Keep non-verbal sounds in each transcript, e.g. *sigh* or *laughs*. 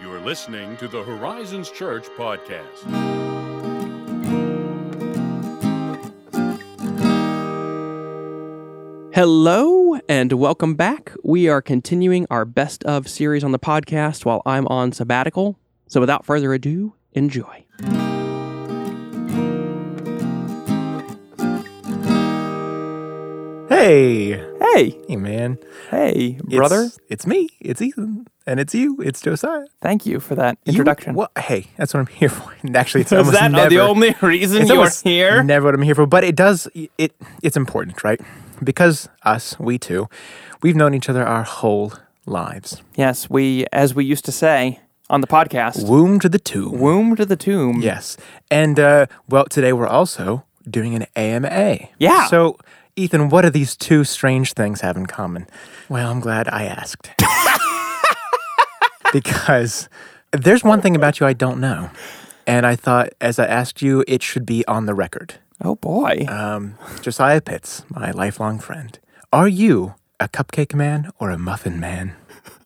You are listening to the Horizons Church podcast. Hello and welcome back. We are continuing our best of series on the podcast while I'm on sabbatical. So without further ado, enjoy. Hey, Hey, hey, man, hey, brother. It's, me. It's Ethan, and it's you. It's Josiah. Thank you for that You- introduction. well, hey, that's what I'm here for. *laughs* And Actually, it's Is almost that never, the only *laughs* reason it's you're here? Never what I'm here for, but it does. It it's important, right? Because us, we two, we've known each other our whole lives, Yes, we, as we used to say on the podcast, womb to the tomb. womb to the tomb. Yes, and uh, well, today we're also doing an AMA. Yeah. So, Ethan, what do these two strange things have in common? Well, I'm glad I asked. *laughs* because there's one thing about you I don't know. And I thought, as I asked you, it should be on the record. Oh boy. Um, Josiah Pitts, my lifelong friend, are you a cupcake man or a muffin man?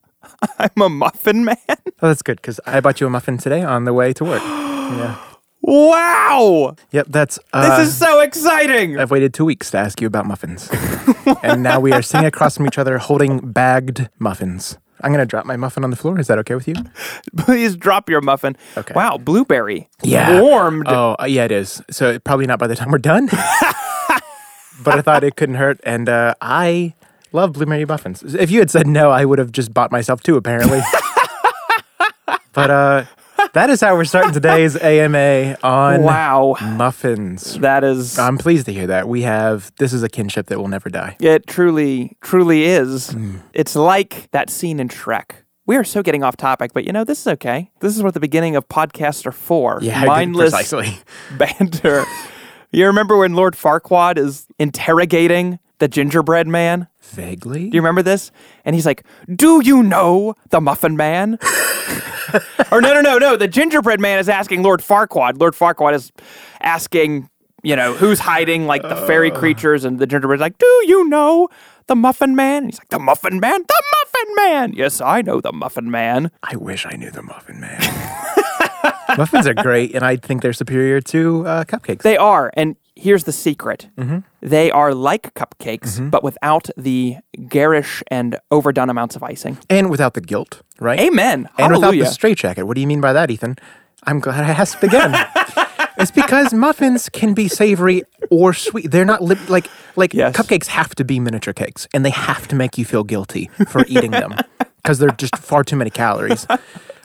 *laughs* I'm a muffin man. Oh, that's good because I bought you a muffin today on the way to work. *gasps* yeah. Wow. Yep, that's. Uh, This is so exciting. I've waited two weeks to ask you about muffins. *laughs* and now we are sitting across from each other holding bagged muffins. I'm going to drop my muffin on the floor. Is that okay with you? *laughs* Please drop your muffin. Okay. Wow, blueberry. Yeah. Warmed. Oh, uh, yeah, it is. So probably not by the time we're done. *laughs* but I thought it couldn't hurt. And uh, I love blueberry muffins. If you had said no, I would have just bought myself two, apparently. but uh, that is how we're starting today's *laughs* AMA on wow. muffins. That is. I'm pleased to hear that. We have, this is a kinship that will never die. It truly, truly is. Mm. It's like that scene in Shrek. We are so getting off topic, but you know, this is okay. This is what the beginning of podcasts are for. Yeah, Mindless precisely. *laughs* banter. *laughs* you remember when Lord Farquaad is interrogating the gingerbread man? Vaguely. Do you remember this? And he's like, Do you know the Muffin Man? *laughs* or no, no, no, no. The gingerbread man is asking Lord Farquaad. Lord Farquaad is asking, you know, who's hiding like the fairy creatures, and the gingerbread's like, Do you know the Muffin Man? And he's like, The Muffin Man? The Muffin Man! Yes, I know the Muffin Man. I wish I knew the Muffin Man. *laughs* Muffins are great, and I think they're superior to uh, cupcakes. They are, and here's the secret. Mm-hmm. They are like cupcakes, mm-hmm. but without the garish and overdone amounts of icing. and without the guilt, right? Amen. And without the straitjacket. What do you mean by that, Ethan? I'm glad I asked again. *laughs* it's because muffins can be savory or sweet. They're not li- like like Yes. cupcakes have to be miniature cakes, and they have to make you feel guilty for eating them *laughs* because they're just far too many calories.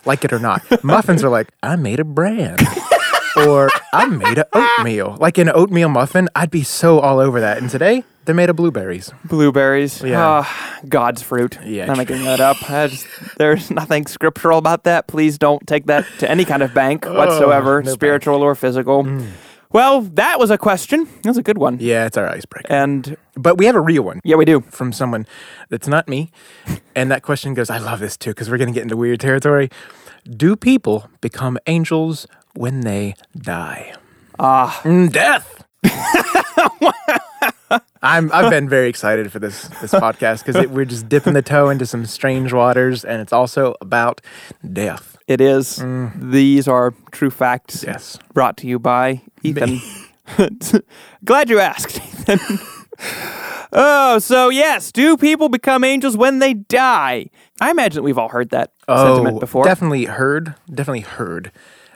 Like it or not, muffins are like I made a brand. *laughs* or I made a oatmeal. Like an oatmeal muffin, I'd be so all over that. And today, they're made of blueberries. Blueberries. Yeah. Ah, God's fruit. Yeah, I'm making that up. Just, there's nothing scriptural about that. Please don't take that to any kind of bank whatsoever, Oh, no spiritual or physical. Well, that was a question. That was a good one. Yeah, it's our icebreaker. And But we have a real one. yeah, we do. from someone that's not me. And that question goes, I love this too, because we're going to get into weird territory. Do people become angels when they die? Ah, Mm, death. *laughs* I'm, I've been very excited for this this podcast because we're just dipping the toe into some strange waters, and it's also about death. it is. These are true facts. Mm. Yes. Brought to you by Ethan. *laughs* Glad you asked, Ethan. *laughs* oh, so yes, do people become angels when they die? I imagine we've all heard that sentiment before. Oh, definitely heard. Definitely heard.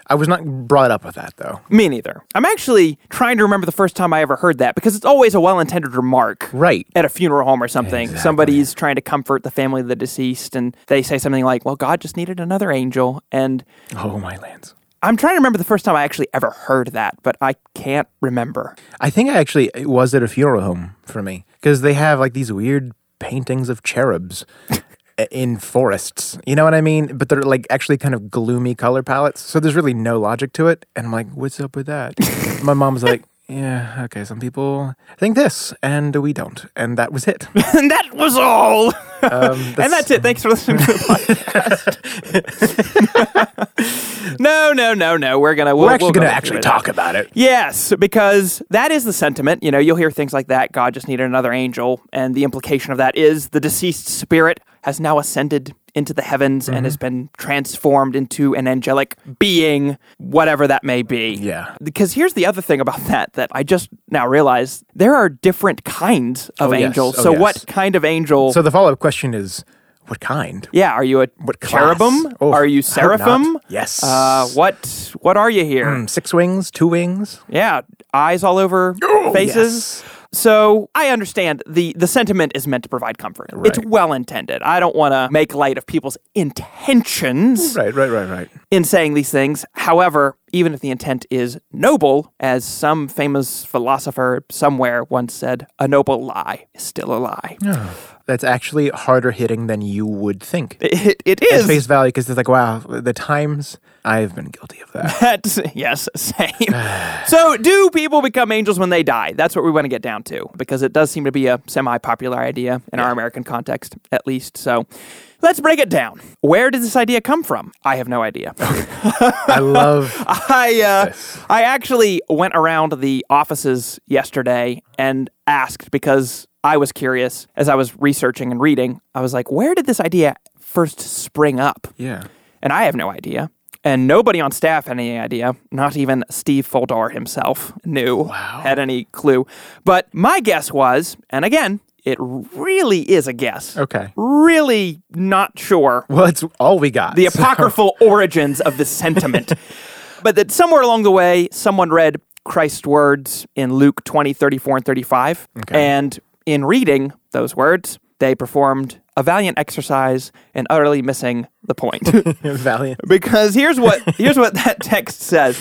I was not brought up with that though. Me neither. I'm actually trying to remember the first time I ever heard that because it's always a well intended remark. Right. At a funeral home or something. Exactly. Somebody's trying to comfort the family of the deceased and they say something like, Well, God just needed another angel. And Oh my lands. I'm trying to remember the first time I actually ever heard that, but I can't remember. I think I actually it was at a funeral home for me because they have like these weird paintings of cherubs in forests. You know what I mean? But they're like actually kind of gloomy color palettes. So there's really no logic to it. And I'm like, what's up with that? *laughs* My mom's like, yeah, okay, some people think this and we don't. And that was it. and *laughs* that was all. Um, *laughs* and that's it. Thanks for listening to the podcast. *laughs* No, no, no, no. We're gonna. We'll, We're actually we'll going to into actually talk about it. Yes, because that is the sentiment. You know, you'll hear things like that. God just needed another angel, and the implication of that is the deceased spirit has now ascended into the heavens and has been transformed into an angelic being, whatever that may be. Yeah. Because here's the other thing about that that I just now realized there are different kinds of Oh, yes. angels. Oh, so, yes. what kind of angel? So the follow up question is what kind? yeah, are you a What class? cherubim? Oh, are you I hope not. seraphim? Yes. Uh, what What are you here? Hmm, six wings, two wings? Yeah, eyes all over faces. yes. So I understand the the sentiment is meant to provide comfort. It's well intended. I don't want to make light of people's intentions Right, right, right, right. in saying these things. However, even if the intent is noble, as some famous philosopher somewhere once said, a noble lie is still a lie. That's actually harder hitting than you would think. It, it At face value, because it's like, wow, the times I've been guilty of that. *laughs* That's, yes, same. *sighs* so, do people become angels when they die? That's what we want to get down to because it does seem to be a semi popular idea in our American context, at least. So, let's break it down. Where did this idea come from? I have no idea. I love. *laughs* I uh, This. I actually went around the offices yesterday and asked because I was curious as I was researching and reading. I was like, where did this idea first spring up? Yeah. And I have no idea. And nobody on staff had any idea. Not even Steve Foldar himself knew, wow. had any clue. But my guess was, and again, it really is a guess. Okay. Really not sure Well, it's all we got. the so- apocryphal *laughs* origins of this sentiment. *laughs* but that somewhere along the way, someone read Christ's words in Luke 20, 34, and 35. Okay. And in reading those words, they performed a valiant exercise in utterly missing the point. *laughs* Valiant. because here's what here's what that text says.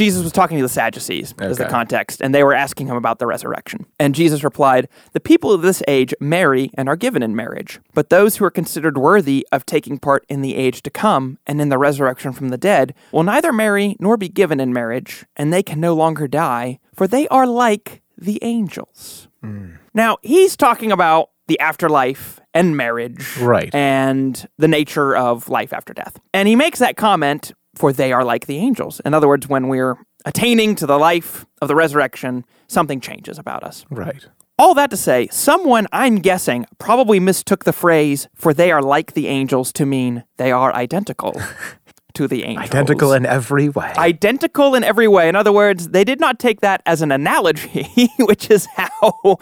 Jesus was talking to the Sadducees, is the context, and they were asking him about the resurrection. And Jesus replied, The people of this age marry and are given in marriage, but those who are considered worthy of taking part in the age to come and in the resurrection from the dead will neither marry nor be given in marriage, and they can no longer die, for they are like the angels. Hmm. Now, he's talking about the afterlife and marriage Right. and the nature of life after death. And he makes that comment for they are like the angels. In other words, when we're attaining to the life of the resurrection, something changes about us. Right. All that to say, someone, I'm guessing, probably mistook the phrase for they are like the angels to mean they are identical *laughs* to the angels. Identical in every way. Identical in every way. In other words, they did not take that as an analogy, *laughs* which is how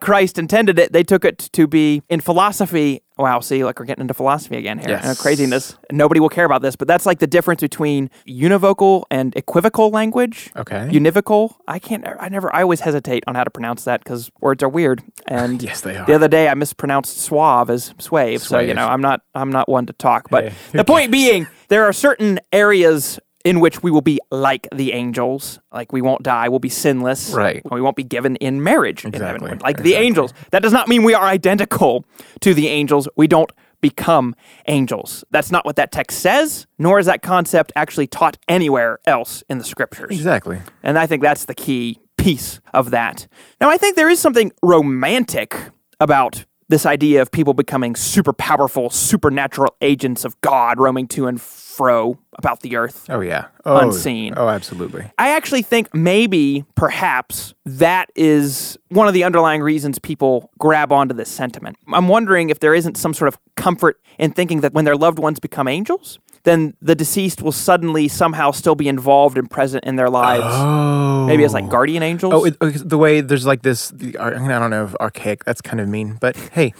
Christ intended it. They took it to be in philosophy. Wow, see, like we're getting into philosophy again here. Yes. Craziness. Nobody will care about this, but that's like the difference between univocal and equivocal language. Okay. Univocal. I can't, I never, I always hesitate on how to pronounce that because words are weird. And *laughs* Yes, they are. The other day I mispronounced suave as swave. So, you know, I'm not, I'm not one to talk. But Hey, the point *laughs* being, there are certain areas in which we will be like the angels. Like we won't die, we'll be sinless. Right. We won't be given in marriage in heaven. Exactly. Like the angels. That does not mean we are identical to the angels. We don't become angels. That's not what that text says, nor is that concept actually taught anywhere else in the scriptures. exactly. And I think that's the key piece of that. Now, I think there is something romantic about this idea of people becoming super powerful, supernatural agents of God roaming to and fro about the earth. Oh yeah. Oh, Unseen. Oh, absolutely. I actually think maybe, perhaps, that is one of the underlying reasons people grab onto this sentiment. I'm wondering if there isn't some sort of comfort in thinking that when their loved ones become angels, then the deceased will suddenly somehow still be involved and present in their lives. Oh. Maybe as like guardian angels. Oh, it, the way there's like this, the, I don't know if archaic, that's kind of mean, but hey,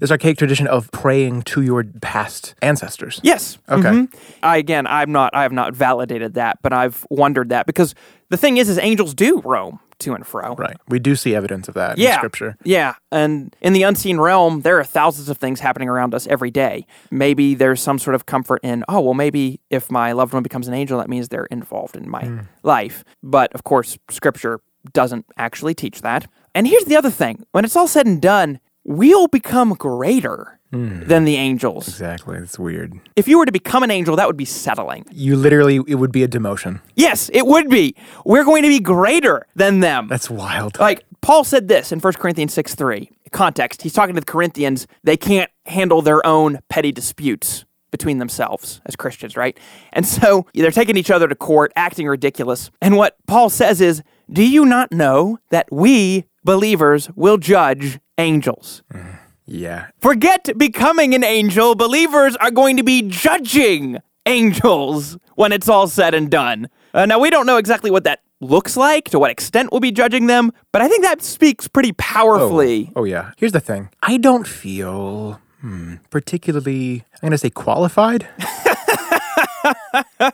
this archaic tradition of praying to your past ancestors. yes. Okay. Mhm. I again, I'm not. I have not validated that, but I've wondered that because the thing is, is angels do roam to and fro. Right. We do see evidence of that in scripture. Yeah. And in the unseen realm, there are thousands of things happening around us every day. Maybe there's some sort of comfort in, oh, well, maybe if my loved one becomes an angel, that means they're involved in my life. But of course, scripture doesn't actually teach that. And here's the other thing when it's all said and done, we'll become greater hmm. than the angels. Exactly. It's weird. If you were to become an angel, that would be settling. You literally, it would be a demotion. Yes, it would be. We're going to be greater than them. That's wild. Like Paul said this in 1 Corinthians 6 3. Context, he's talking to the Corinthians. They can't handle their own petty disputes between themselves as Christians, right? And so they're taking each other to court, acting ridiculous. And what Paul says is, Do you not know that we believers will judge angels? Yeah. Forget becoming an angel. Believers are going to be judging angels when it's all said and done. Uh, now, we don't know exactly what that looks like, to what extent we'll be judging them, but I think that speaks pretty powerfully. Oh yeah. Here's the thing. I don't feel hmm, particularly. I'm gonna say qualified. *laughs*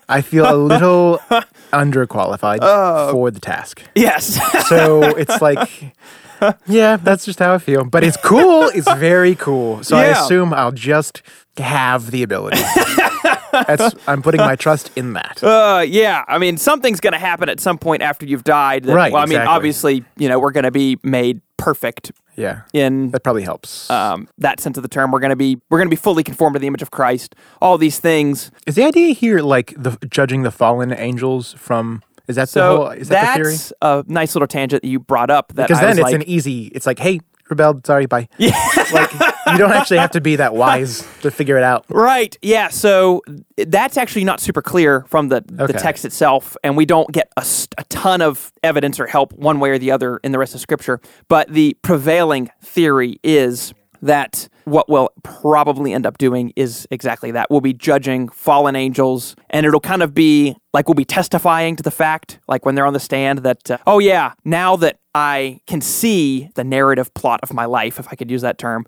I feel a little *laughs* underqualified Oh. for the task. Yes. So it's like, *laughs* *laughs* yeah, that's just how I feel. But it's cool. It's very cool. So I assume I'll just have the ability. That's I'm putting my trust in that. Uh, yeah, I mean, something's going to happen at some point after you've died. That, Right, Well, I mean, obviously, you know, we're going to be made perfect Yeah. in That probably helps. um, that sense of the term. We're going to be we're going to be fully conformed to the image of Christ. All these things. is the idea here like the judging the fallen angels from? Is that the So whole? Is that the theory? that's a nice little tangent that you brought up. That Because I then was it's like, an easy. It's like, hey, rebelled. Sorry, bye. *laughs* Yeah. like you don't actually have to be that wise to figure it out. Right. Yeah. So that's actually not super clear from the, the text itself, and we don't get a, a ton of evidence or help one way or the other in the rest of Scripture. But the prevailing theory is that what we'll probably end up doing is exactly that. We'll be judging fallen angels, and it'll kind of be like we'll be testifying to the fact, like when they're on the stand, that, uh, oh, yeah, now that I can see the narrative plot of my life, if I could use that term,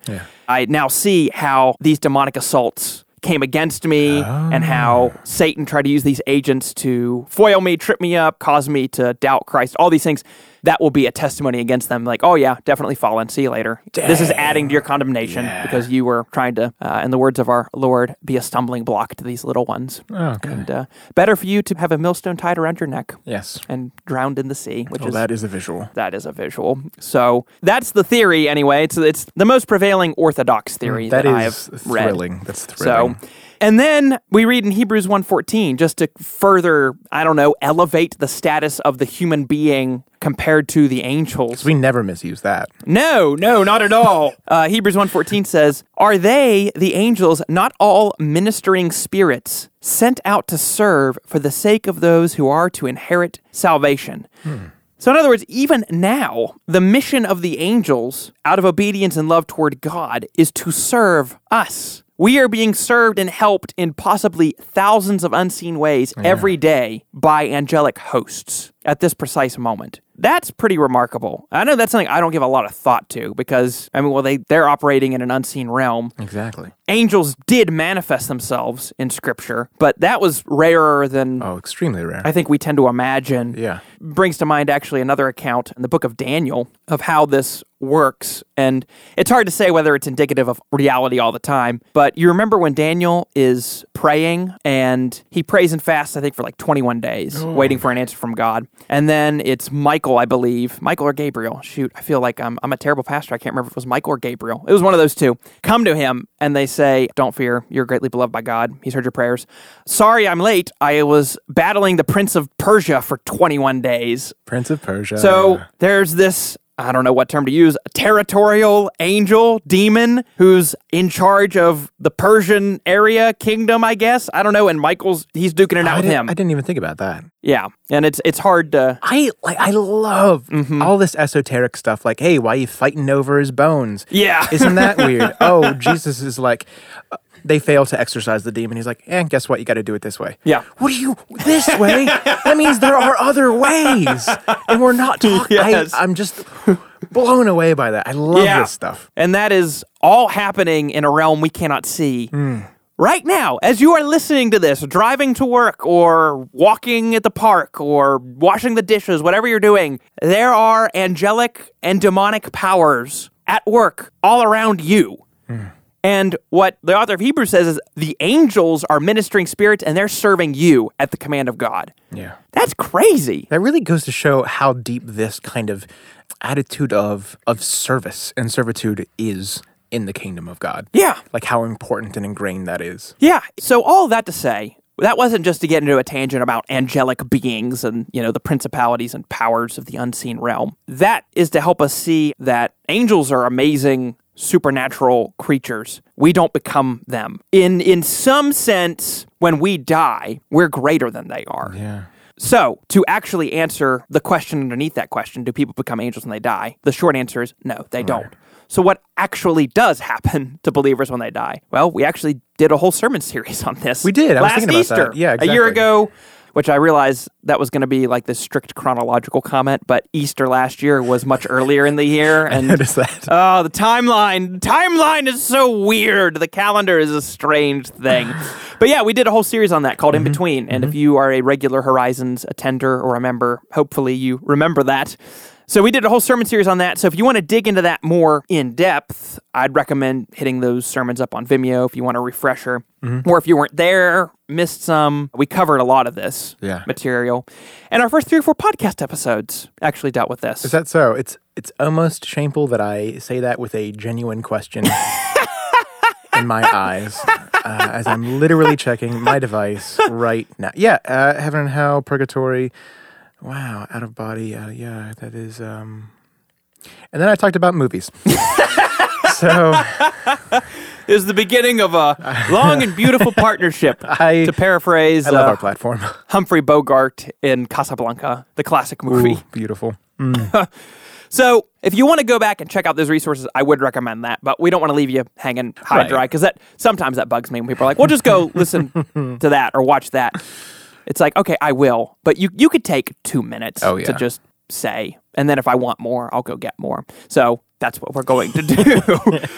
I now see how these demonic assaults came against me and how Satan tried to use these agents to foil me, trip me up, cause me to doubt Christ, all these things. That will be a testimony against them. Like, oh, yeah, definitely fallen. See you later. This is adding to your condemnation because you were trying to, uh, in the words of our Lord, be a stumbling block to these little ones. Okay. And uh, better for you to have a millstone tied around your neck Yes. and drowned in the sea, which Well, is that is a visual. that is a visual. So that's the theory, anyway. It's it's the most prevailing orthodox theory that, Mm, That I have read. thrilling. That's thrilling. So, and then we read in Hebrews 1:14 just to further, I don't know, elevate the status of the human being compared to the angels. we never misuse that. No, no, not at all. *laughs* uh, Hebrews 1:14 says, "Are they the angels not all ministering spirits sent out to serve for the sake of those who are to inherit salvation?" So, in other words, even now, the mission of the angels, out of obedience and love toward God, is to serve us. We are being served and helped in possibly thousands of unseen ways every day by angelic hosts at this precise moment. That's pretty remarkable. I know that's something I don't give a lot of thought to because I mean, well, they they're operating in an unseen realm. Exactly. Angels did manifest themselves in Scripture, but that was rarer than Oh, extremely rare. I think we tend to imagine yeah. brings to mind actually another account in the book of Daniel of how this works. And it's hard to say whether it's indicative of reality all the time. But you remember when Daniel is praying and he prays and fasts, I think, for like 21 days, oh. waiting for an answer from God. And then it's Michael, I believe, Michael or Gabriel. Shoot, I feel like I'm, I'm a terrible pastor. I can't remember if it was Michael or Gabriel. It was one of those two. Come to him and they say, Don't fear. You're greatly beloved by God. He's heard your prayers. Sorry, I'm late. I was battling the Prince of Persia for 21 days. Prince of Persia. So there's this. I don't know what term to use, territorial angel, demon, who's in charge of the Persian area, kingdom, I guess. I don't know. And Michael's, he's duking it out I with him. I didn't even think about that. yeah. And it's it's hard to. I like. I love Mm-hmm. all this esoteric stuff. Like, hey, why are you fighting over his bones? Yeah. Isn't that weird? *laughs* Oh, Jesus is like. They fail to exorcise the demon. He's like, eh, guess what? You got to do it this way. Yeah. What do you this way? that means there are other ways, and we're not *laughs* talking. Yes. I'm just blown away by that. I love Yeah. this stuff. And that is all happening in a realm we cannot see. Hmm. Right now, as you are listening to this, driving to work or walking at the park or washing the dishes, whatever you're doing, there are angelic and demonic powers at work all around you. Hmm. And what the author of Hebrews says is the angels are ministering spirits and they're serving you at the command of God. Yeah. That's crazy. That really goes to show how deep this kind of attitude of of service and servitude is in the kingdom of God. Yeah. Like how important and ingrained that is. Yeah. So all that to say, that wasn't just to get into a tangent about angelic beings and, you know, the principalities and powers of the unseen realm. That is to help us see that angels are amazing supernatural creatures. We don't become them. In in some sense, when we die, we're greater than they are. Yeah. So, to actually answer the question underneath that question, do people become angels when they die? The short answer is no, they don't. So, what actually does happen *laughs* to believers when they die? Well, we actually did a whole sermon series on this. We did. I was last thinking about Easter, that. Yeah, a year ago. Which I realized that was going to be like this strict chronological comment, but Easter last year was much earlier in the year, *laughs* and noticed that. Oh, the timeline. Timeline is so weird. The calendar is a strange thing. *sighs* but yeah, we did a whole series on that called Mm-hmm. In Between. And if you are a regular Horizons attender or a member, hopefully you remember that. So we did a whole sermon series on that. So if you want to dig into that more in depth, I'd recommend hitting those sermons up on Vimeo if you want a refresher. Mm-hmm. Or if you weren't there, missed some, we covered a lot of this Yeah. material. And our first three or four podcast episodes actually dealt with this. Is that so? It's it's almost shameful that I say that with a genuine question *laughs* in my eyes, uh, as I'm literally checking my device right now. Yeah, uh, heaven and hell, purgatory. Wow, out of body. Uh, yeah, that is. Um... And then I talked about movies. *laughs* so is the beginning of a long and beautiful partnership. *laughs* I to paraphrase I love uh, our platform. *laughs* Humphrey Bogart in Casablanca, the classic movie. Ooh, beautiful. So, if you want to go back and check out those resources, I would recommend that. But we don't want to leave you hanging high and dry because that sometimes that bugs me when people are like, "Well, just go listen to that or watch that." It's like, okay, I will, but you you could take two minutes Oh, to just say, and then if I want more, I'll go get more. So that's what we're going to do.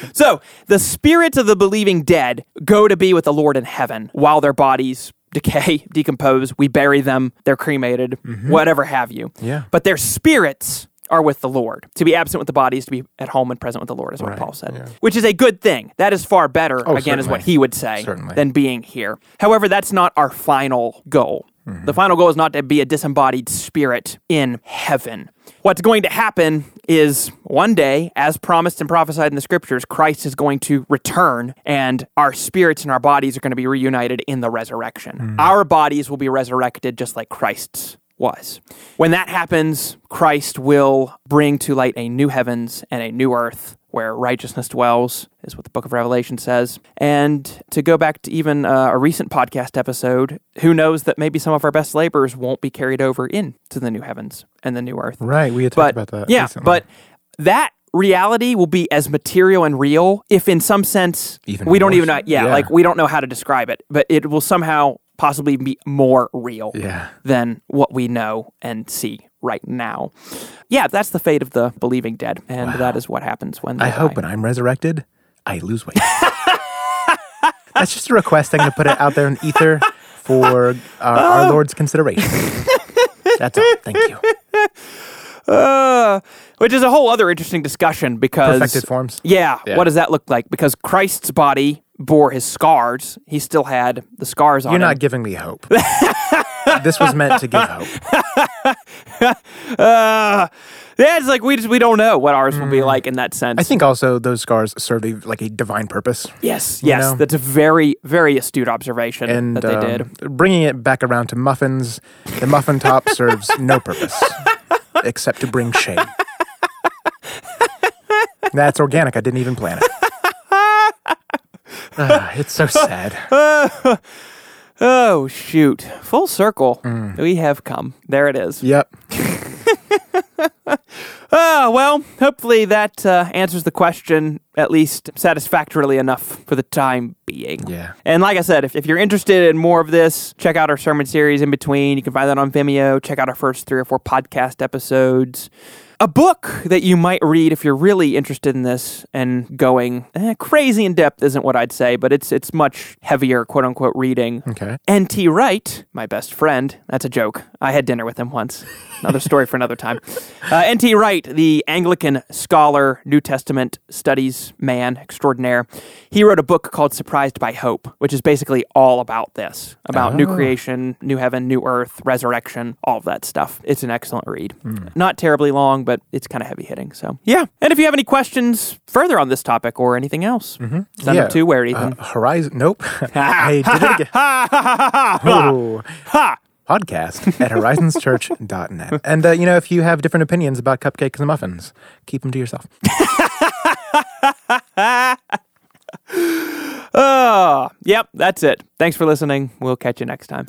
*laughs* so the spirits of the believing dead go to be with the Lord in heaven while their bodies decay, *laughs* decompose. We bury them, they're cremated, mm-hmm. whatever have you. Yeah. But their spirits are with the Lord. To be absent with the body is to be at home and present with the Lord, is what Right, Paul said. yeah. Which is a good thing. That is far better, Oh, again, is what he would say, Certainly. than being here. However, that's not our final goal. Mm-hmm. The final goal is not to be a disembodied spirit in heaven. What's going to happen is one day, as promised and prophesied in the scriptures, Christ is going to return and our spirits and our bodies are going to be reunited in the resurrection. Mm. Our bodies will be resurrected just like Christ's was. When that happens, Christ will bring to light a new heavens and a new earth where righteousness dwells, is what the book of Revelation says. And to go back to even uh, a recent podcast episode, who knows that maybe some of our best labors won't be carried over into the new heavens and the new earth. Right, we had but talked about that. yeah, recently. but that reality will be as material and real if in some sense Even we don't even know yeah, Yeah. like we don't know how to describe it but it will somehow possibly be more real Yeah. than what we know and see right now yeah that's the fate of the believing dead and that is what happens when I hope when I'm resurrected, I lose weight. *laughs* That's just a request. I'm going to put it out there in ether for uh, our Lord's consideration. That's all. Thank you. Uh, which is a whole other interesting discussion because Perfected forms. Yeah, Yeah. what does that look like? Because Christ's body bore his scars. He still had the scars on You're him. not giving me hope. *laughs* this was meant to give hope. Uh, yeah, it's like we just we don't know what ours will be like in that sense. Mm. I think also those scars serve a, like a divine purpose. yes, yes, know? that's a very very astute observation And that they um, did. bringing it back around to muffins, the muffin top *laughs* serves no purpose except to bring shame. That's organic. I didn't even plan it. Ah, it's so sad. *laughs* Oh shoot! Full circle. Mm. We have come. There it is. Yep. Oh, *laughs* well, hopefully that uh, answers the question at least satisfactorily enough for the time being. Yeah. And like I said, if, if you're interested in more of this, check out our sermon series in between. You can find that on Vimeo. Check out our first three or four podcast episodes. A book that you might read if you're really interested in this and going eh, crazy in depth isn't what I'd say, but it's it's much heavier, quote unquote, reading. Okay. N.T. Wright, my best friend, that's a joke. I had dinner with him once. Another story for another time. *laughs* Uh, N.T. Wright, the Anglican scholar, New Testament studies man extraordinaire, he wrote a book called Surprised by Hope, which is basically all about this about new creation, new heaven, new earth, resurrection, all of that stuff. It's an excellent read. Not terribly long, but it's kind of heavy hitting. So, yeah. And if you have any questions further on this topic or anything else, send them to where, Ethan? Uh, Horizon. Nope. *laughs* *laughs* I did it again. Oh. Podcast at horizonschurch.net. And, uh, you know, if you have different opinions about cupcakes and muffins, keep them to yourself. *laughs* oh, *laughs* yep, that's it. Thanks for listening. We'll catch you next time.